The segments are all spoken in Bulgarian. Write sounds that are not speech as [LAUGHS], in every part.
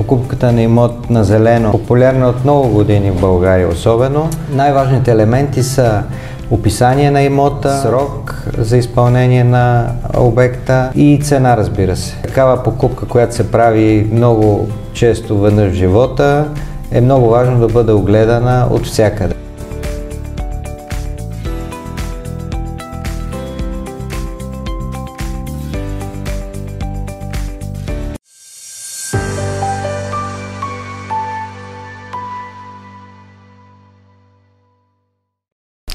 Покупката на имот на зелено популярна от много години в България особено. Най-важните елементи са описание на имота, срок за изпълнение на обекта и цена, разбира се. Такава покупка, която се прави много често веднъж в живота, е много важно да бъде огледана от всякъде.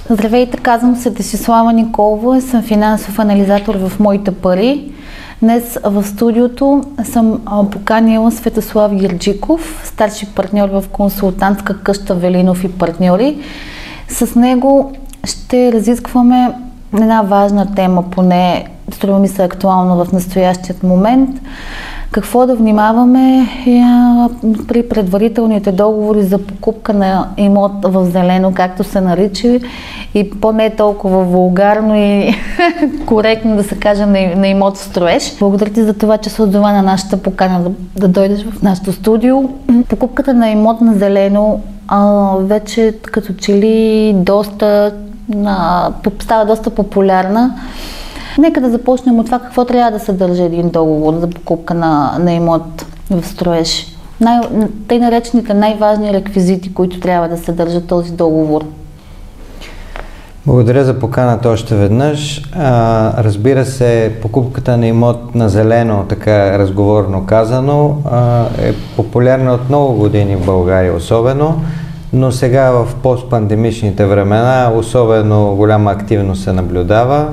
Здравейте, казвам се Десислава Николова, съм финансов анализатор в Моите пари. Днес в студиото съм поканила Светослав Гирджиков, старши партньор в консултантска къща Велинов и партньори. С него ще разискваме една важна тема, поне струва ми се актуално в настоящият момент – какво да внимаваме е, при предварителните договори за покупка на имот в зелено, както се нарича, и по-не толкова вулгарно и [LAUGHS] коректно да се каже на, имот строеж. Благодаря ти за това, че се отзова на нашата покана да, да дойдеш в нашото студио. Покупката на имот на зелено а, вече като че ли доста а, става доста популярна. Нека да започнем от това какво трябва да съдържа един договор за покупка на, на имот в строеж. Най, тъй наречените най-важни реквизити, които трябва да съдържа този договор. Благодаря за поканата още веднъж. А, разбира се, покупката на имот на зелено, така разговорно казано, а, е популярна от много години в България особено, но сега в постпандемичните времена особено голяма активност се наблюдава.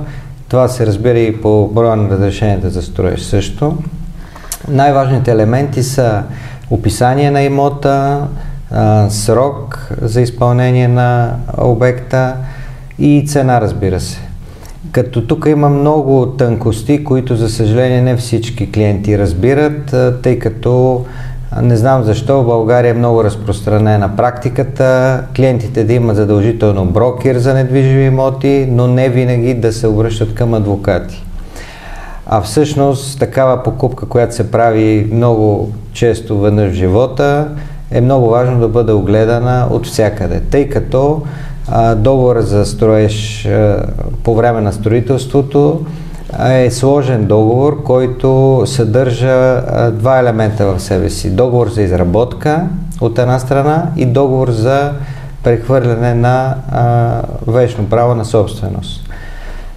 Това се разбира и по броя на разрешенията за строеж също. Най-важните елементи са описание на имота, срок за изпълнение на обекта и цена, разбира се. Като тук има много тънкости, които за съжаление не всички клиенти разбират, тъй като не знам защо. В България е много разпространена практиката. Клиентите да имат задължително брокер за недвижими имоти, но не винаги да се обръщат към адвокати. А всъщност такава покупка, която се прави много често веднъж в живота, е много важно да бъде огледана от всякъде, тъй като договор за строеж по време на строителството е сложен договор, който съдържа два елемента в себе си. Договор за изработка от една страна и договор за прехвърляне на а, вечно право на собственост.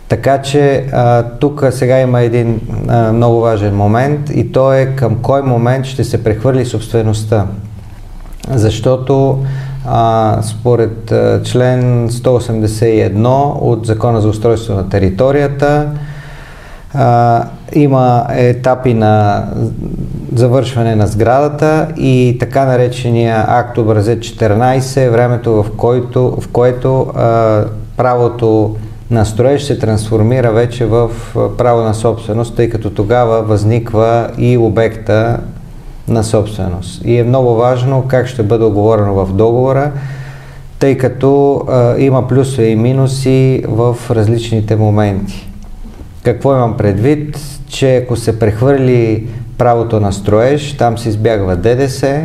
Така че а, тук сега има един а, много важен момент и то е към кой момент ще се прехвърли собствеността. Защото а, според а, член 181 от Закона за устройство на територията, а, има етапи на завършване на сградата и така наречения акт образец 14 е времето в което, в което а, правото на строеж се трансформира вече в право на собственост, тъй като тогава възниква и обекта на собственост. И е много важно как ще бъде оговорено в договора, тъй като а, има плюсове и минуси в различните моменти. Какво имам предвид? Че ако се прехвърли правото на строеж, там се избягва ДДС,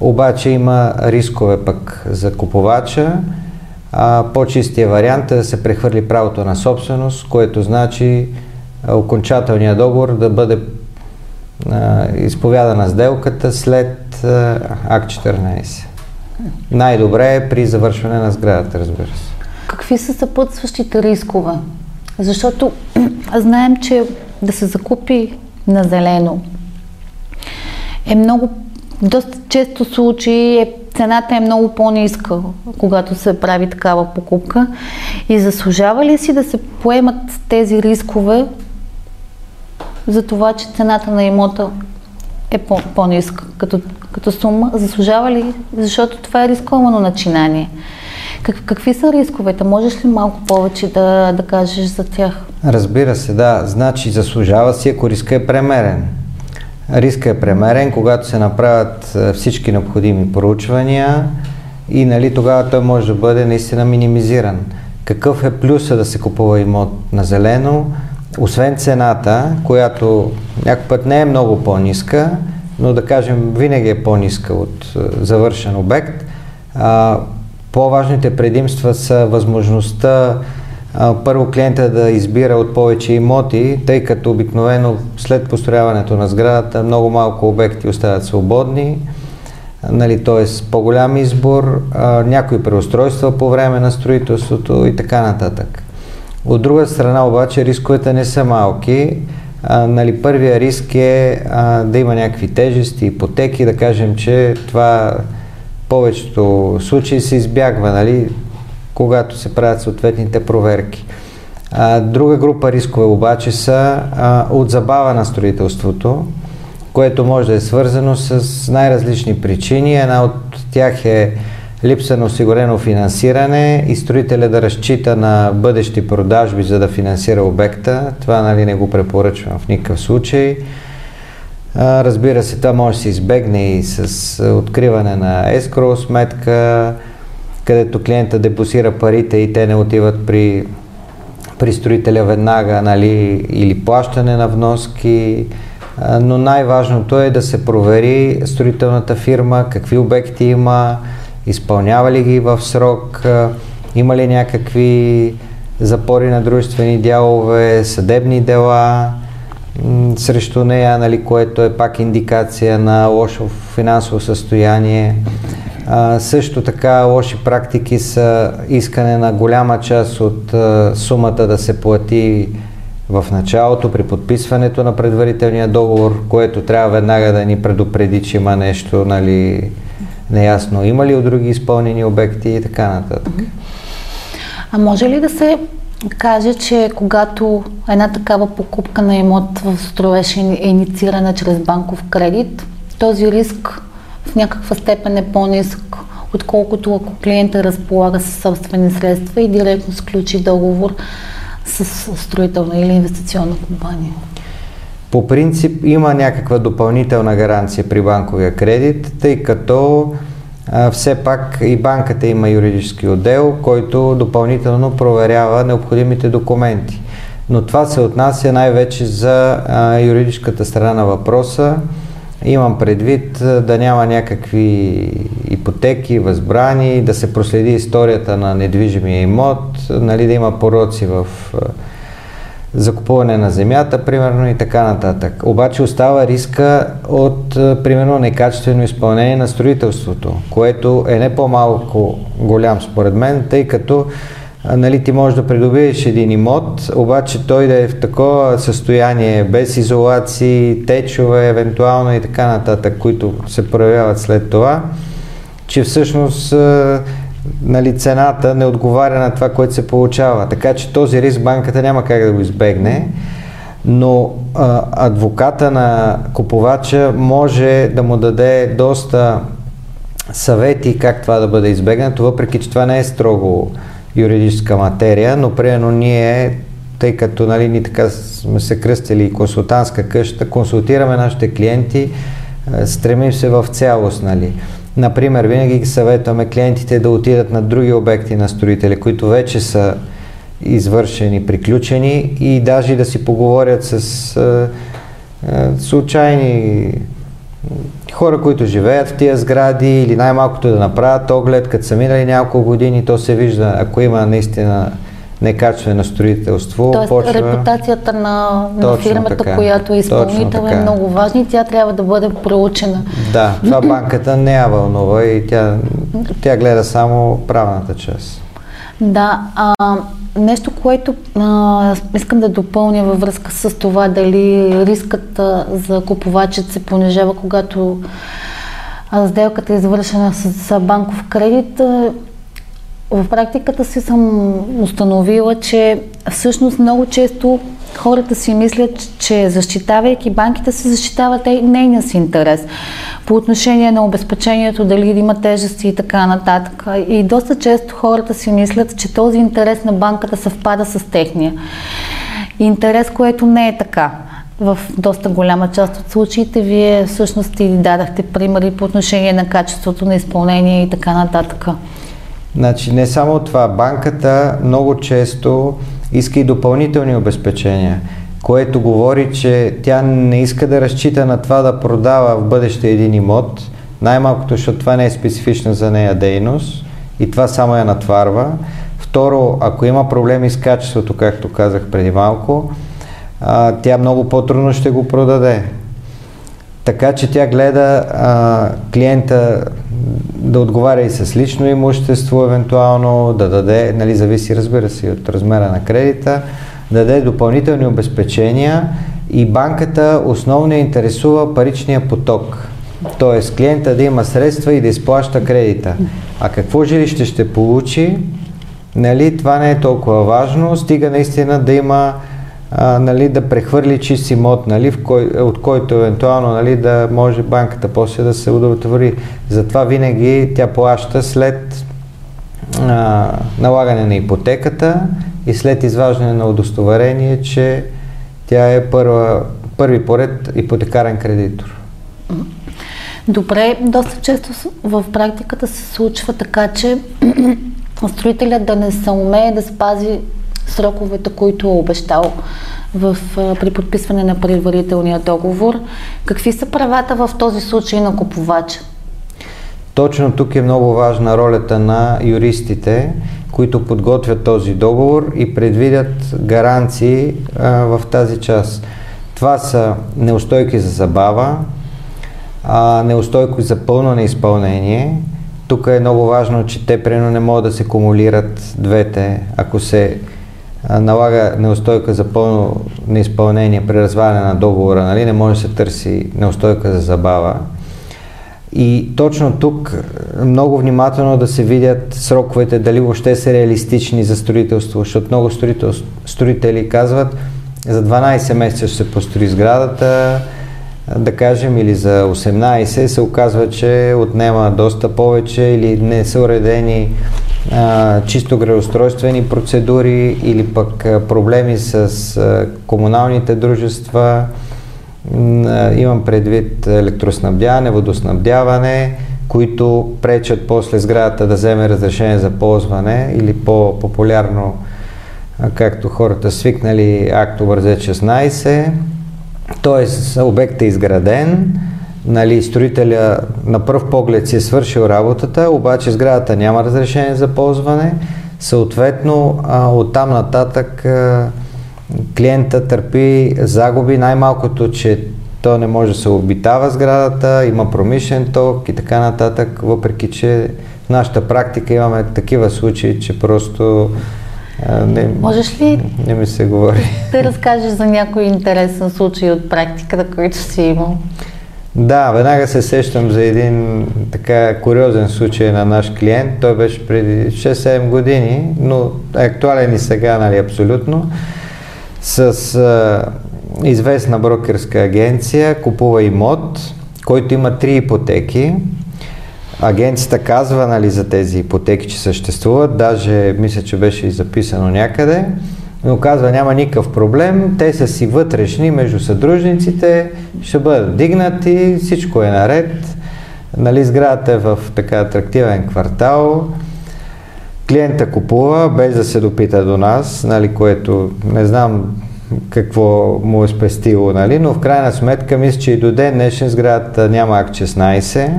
обаче има рискове пък за купувача. А, по-чистия вариант е да се прехвърли правото на собственост, което значи окончателният договор да бъде а, изповядана сделката след а, акт 14. Най-добре е при завършване на сградата, разбира се. Какви са съпътстващите рискове? Защото знаем, че да се закупи на зелено е много, доста често случаи е, цената е много по-ниска, когато се прави такава покупка. И заслужава ли си да се поемат тези рискове за това, че цената на имота е по- по-ниска като, като сума? Заслужава ли? Защото това е рисковано начинание. Как, какви са рисковете? Можеш ли малко повече да, да кажеш за тях? Разбира се, да. Значи заслужава си, ако риска е премерен. Риска е премерен, когато се направят всички необходими проучвания и нали, тогава той може да бъде наистина минимизиран. Какъв е плюса да се купува имот на зелено? Освен цената, която някой път не е много по-ниска, но да кажем винаги е по-ниска от завършен обект. По-важните предимства са възможността първо клиента да избира от повече имоти, тъй като обикновено след построяването на сградата много малко обекти остават свободни, нали, т.е. по-голям избор, някои преустройства по време на строителството и така нататък. От друга страна обаче рисковете не са малки. Нали, първия риск е да има някакви тежести, ипотеки, да кажем, че това повечето случаи се избягва, нали, когато се правят съответните проверки. А, друга група рискове обаче са а, от забава на строителството, което може да е свързано с най-различни причини. Една от тях е липса на осигурено финансиране и строителя да разчита на бъдещи продажби, за да финансира обекта. Това нали, не го препоръчвам в никакъв случай. Разбира се, това може да се избегне и с откриване на escrow сметка, където клиента депозира парите и те не отиват при, при строителя веднага, нали, или плащане на вноски. Но най-важното е да се провери строителната фирма, какви обекти има, изпълнява ли ги в срок, има ли някакви запори на дружествени дялове, съдебни дела срещу нея, нали, което е пак индикация на лошо финансово състояние. А, също така лоши практики са искане на голяма част от а, сумата да се плати в началото при подписването на предварителния договор, което трябва веднага да ни предупреди, че има нещо нали, неясно. Има ли от други изпълнени обекти и така нататък. А може ли да се каже, че когато една такава покупка на имот в строеж е инициирана чрез банков кредит, този риск в някаква степен е по-нисък, отколкото ако клиента разполага със собствени средства и директно сключи договор с строителна или инвестиционна компания. По принцип има някаква допълнителна гаранция при банковия кредит, тъй като все пак и банката има юридически отдел, който допълнително проверява необходимите документи. Но това се отнася най-вече за юридическата страна на въпроса. Имам предвид да няма някакви ипотеки, възбрани, да се проследи историята на недвижимия имот, нали, да има пороци в закупуване на земята, примерно и така нататък. Обаче остава риска от, примерно, некачествено изпълнение на строителството, което е не по-малко голям според мен, тъй като нали, ти можеш да придобиеш един имот, обаче той да е в такова състояние, без изолации, течове, евентуално и така нататък, които се проявяват след това, че всъщност нали, цената не отговаря на това, което се получава. Така че този риск банката няма как да го избегне, но а, адвоката на купувача може да му даде доста съвети как това да бъде избегнато, въпреки че това не е строго юридическа материя, но примерно ние, тъй като нали, ни така сме се кръстили консултантска къща, консултираме нашите клиенти, стремим се в цялост. Нали. Например, винаги ги съветваме клиентите да отидат на други обекти на строители, които вече са извършени, приключени и даже да си поговорят с а, а, случайни хора, които живеят в тия сгради или най-малкото да направят оглед, като са минали няколко години, то се вижда, ако има наистина некачествено строителство. Тоест почва... репутацията на, на фирмата, така, която е изпълнител е много важна и тя трябва да бъде проучена. Да, това [CLEARS THROAT] банката не я вълнува и тя, тя гледа само правната част. Да, а, нещо, което а, искам да допълня във връзка с това дали рискът а, за купувачът се понижава, когато а, сделката е извършена с, с банков кредит. А, в практиката си съм установила, че всъщност много често хората си мислят, че защитавайки банките се защитават нейния си интерес по отношение на обезпечението, дали има тежести и така нататък. И доста често хората си мислят, че този интерес на банката съвпада с техния. Интерес, което не е така. В доста голяма част от случаите вие всъщност и дадахте примери по отношение на качеството на изпълнение и така нататък. Значи не само това, банката много често иска и допълнителни обезпечения. което говори, че тя не иска да разчита на това да продава в бъдеще един имот, най-малкото, защото това не е специфична за нея дейност и това само я натварва. Второ, ако има проблеми с качеството, както казах преди малко, а, тя много по-трудно ще го продаде. Така че тя гледа а, клиента да отговаря и с лично имущество, евентуално, да даде, нали, зависи разбира се от размера на кредита, да даде допълнителни обезпечения и банката основно интересува паричния поток. Т.е. клиента да има средства и да изплаща кредита. А какво жилище ще получи, нали, това не е толкова важно, стига наистина да има а, нали, да прехвърли чист имот, нали, в кой, от който евентуално нали, да може банката после да се удовлетвори. Затова винаги тя плаща след а, налагане на ипотеката и след изваждане на удостоверение, че тя е първа, първи поред ипотекарен кредитор. Добре, доста често в практиката се случва така, че [CLEARS THROAT] строителят да не се умее да спази сроковете, които е обещал в, при подписване на предварителния договор. Какви са правата в този случай на купувача? Точно тук е много важна ролята на юристите, които подготвят този договор и предвидят гаранции а, в тази част. Това са неустойки за забава, а, неустойки за пълно неизпълнение. Тук е много важно, че те прено не могат да се кумулират двете. Ако се налага неустойка за пълно неизпълнение при разваляне на договора, нали? не може да се търси неустойка за забава. И точно тук много внимателно да се видят сроковете, дали въобще са реалистични за строителство, защото много строител, строители казват, за 12 месеца ще се построи сградата, да кажем, или за 18 се оказва, че отнема доста повече или не са уредени а, чисто градоустройствени процедури или пък проблеми с а, комуналните дружества. Имам предвид електроснабдяване, водоснабдяване, които пречат после сградата да вземе разрешение за ползване или по-популярно, както хората свикнали, акт образец 16. Тоест, обектът е изграден, нали, строителя на пръв поглед си е свършил работата, обаче сградата няма разрешение за ползване, съответно а, оттам нататък клиента търпи загуби, най-малкото, че то не може да се обитава сградата, има промишлен ток и така нататък, въпреки че в нашата практика имаме такива случаи, че просто а, не, Можеш ли не ми се говори. Да разкажеш за някой интересен случай от практиката, който си имал? Да, веднага се сещам за един така куриозен случай на наш клиент. Той беше преди 6-7 години, но актуален и сега, нали, абсолютно. С а, известна брокерска агенция купува имот, който има три ипотеки. Агенцията казва нали, за тези ипотеки, че съществуват, даже мисля, че беше и записано някъде. Но казва няма никакъв проблем, те са си вътрешни между съдружниците, ще бъдат дигнати, всичко е наред. Нали, сградата е в така атрактивен квартал, клиента купува без да се допита до нас, нали, което не знам какво му е спестило, нали, но в крайна сметка мисля, че и до ден днешен сградата няма акт 16,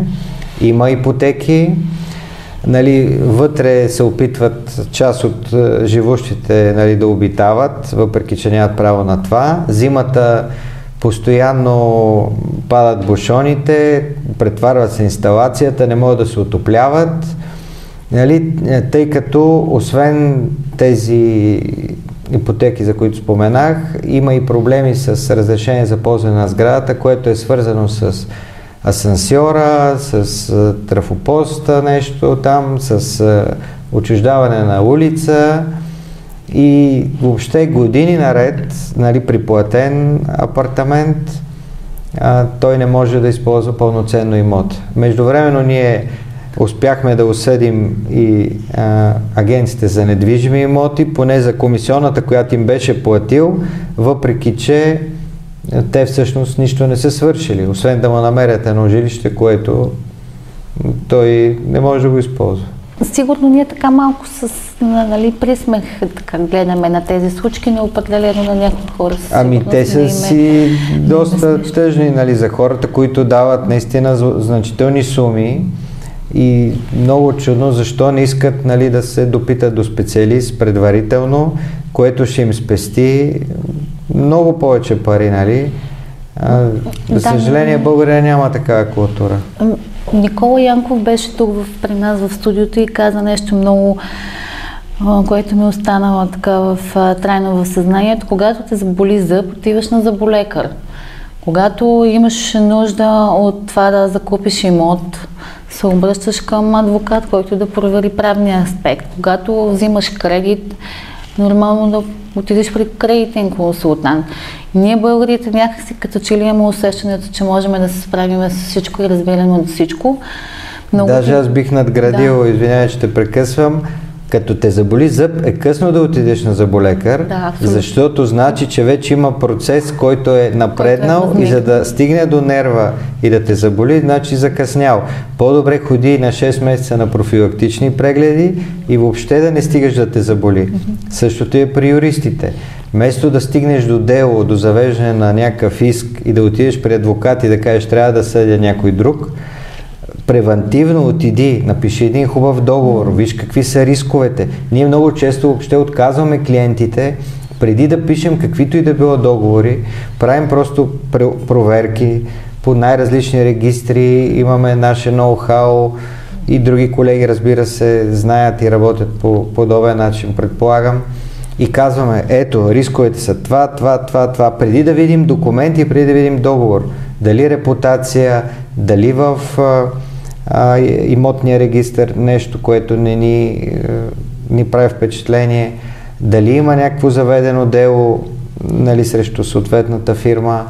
има ипотеки, Нали, вътре се опитват част от е, живущите нали, да обитават, въпреки че нямат право на това. Зимата постоянно падат бушоните, претварват се инсталацията, не могат да се отопляват, нали, е, тъй като освен тези ипотеки, за които споменах, има и проблеми с разрешение за ползване на сградата, което е свързано с асансьора, с трафопоста нещо там, с отчуждаване на улица и въобще години наред, нали, приплатен апартамент, а, той не може да използва пълноценно имот. Междувременно ние успяхме да осъдим и а, агенците за недвижими имоти, поне за комисионната, която им беше платил, въпреки че те всъщност нищо не са свършили, освен да му намерят едно жилище, което той не може да го използва. Сигурно ние така малко с нали, присмех така гледаме на тези случки, но определено на някои хора са Ами те са си доста тъжни нали, за хората, които дават наистина значителни суми и много чудно защо не искат нали, да се допитат до специалист предварително, което ще им спести много повече пари, нали? А, за съжаление, България няма такава култура. Никола Янков беше тук в, при нас в студиото и каза нещо много, което ми останало така в, трайно в съзнанието. Когато те заболи зъб, отиваш на заболекар. Когато имаш нужда от това да закупиш имот, се обръщаш към адвокат, който да провери правния аспект. Когато взимаш кредит, нормално да отидеш при кредитен консултант. Ние българите някакси като че ли имаме усещането, че можем да се справим с всичко и разбираме от всичко. Много Даже аз бих надградил, да. извинявай, че те прекъсвам, като те заболи зъб, е късно да отидеш на заболекар, да, защото значи, че вече има процес, който е напреднал който е и за да стигне до нерва и да те заболи, значи закъснял. По-добре ходи на 6 месеца на профилактични прегледи и въобще да не стигаш да те заболи. Mm-hmm. Същото е при юристите. Вместо да стигнеш до дело, до завеждане на някакъв иск и да отидеш при адвокат и да кажеш трябва да съдя някой друг, превентивно отиди, напиши един хубав договор, виж какви са рисковете. Ние много често въобще отказваме клиентите, преди да пишем каквито и да било договори, правим просто проверки по най-различни регистри, имаме наше ноу-хау и други колеги, разбира се, знаят и работят по подобен начин, предполагам. И казваме, ето, рисковете са това, това, това, това, преди да видим документи, преди да видим договор. Дали репутация, дали в а, имотния регистр, нещо, което не ни, е, ни прави впечатление, дали има някакво заведено дело нали, срещу съответната фирма,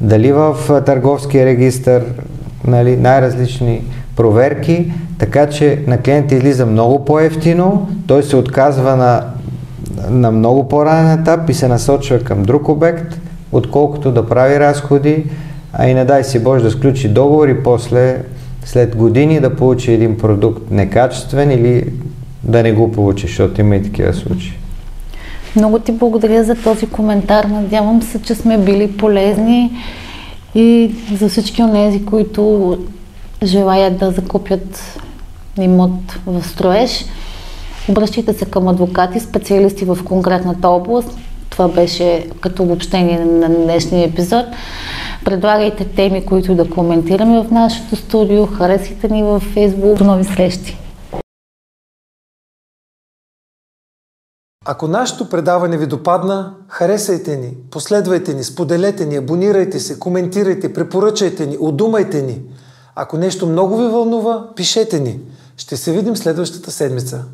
дали в търговския регистр, нали, най-различни проверки, така че на клиента излиза много по-ефтино, той се отказва на, на много по-ранен етап и се насочва към друг обект, отколкото да прави разходи, а и не дай си Боже да сключи договор и после след години да получи един продукт некачествен или да не го получи, защото има и такива случаи. Много ти благодаря за този коментар. Надявам се, че сме били полезни и за всички от тези, които желаят да закупят имот в строеж. Обръщайте се към адвокати, специалисти в конкретната област. Това беше като обобщение на днешния епизод. Предлагайте теми, които да коментираме в нашето студио. Харесайте ни във Facebook. До нови срещи! Ако нашето предаване ви допадна, харесайте ни, последвайте ни, споделете ни, абонирайте се, коментирайте, препоръчайте ни, удумайте ни. Ако нещо много ви вълнува, пишете ни. Ще се видим следващата седмица.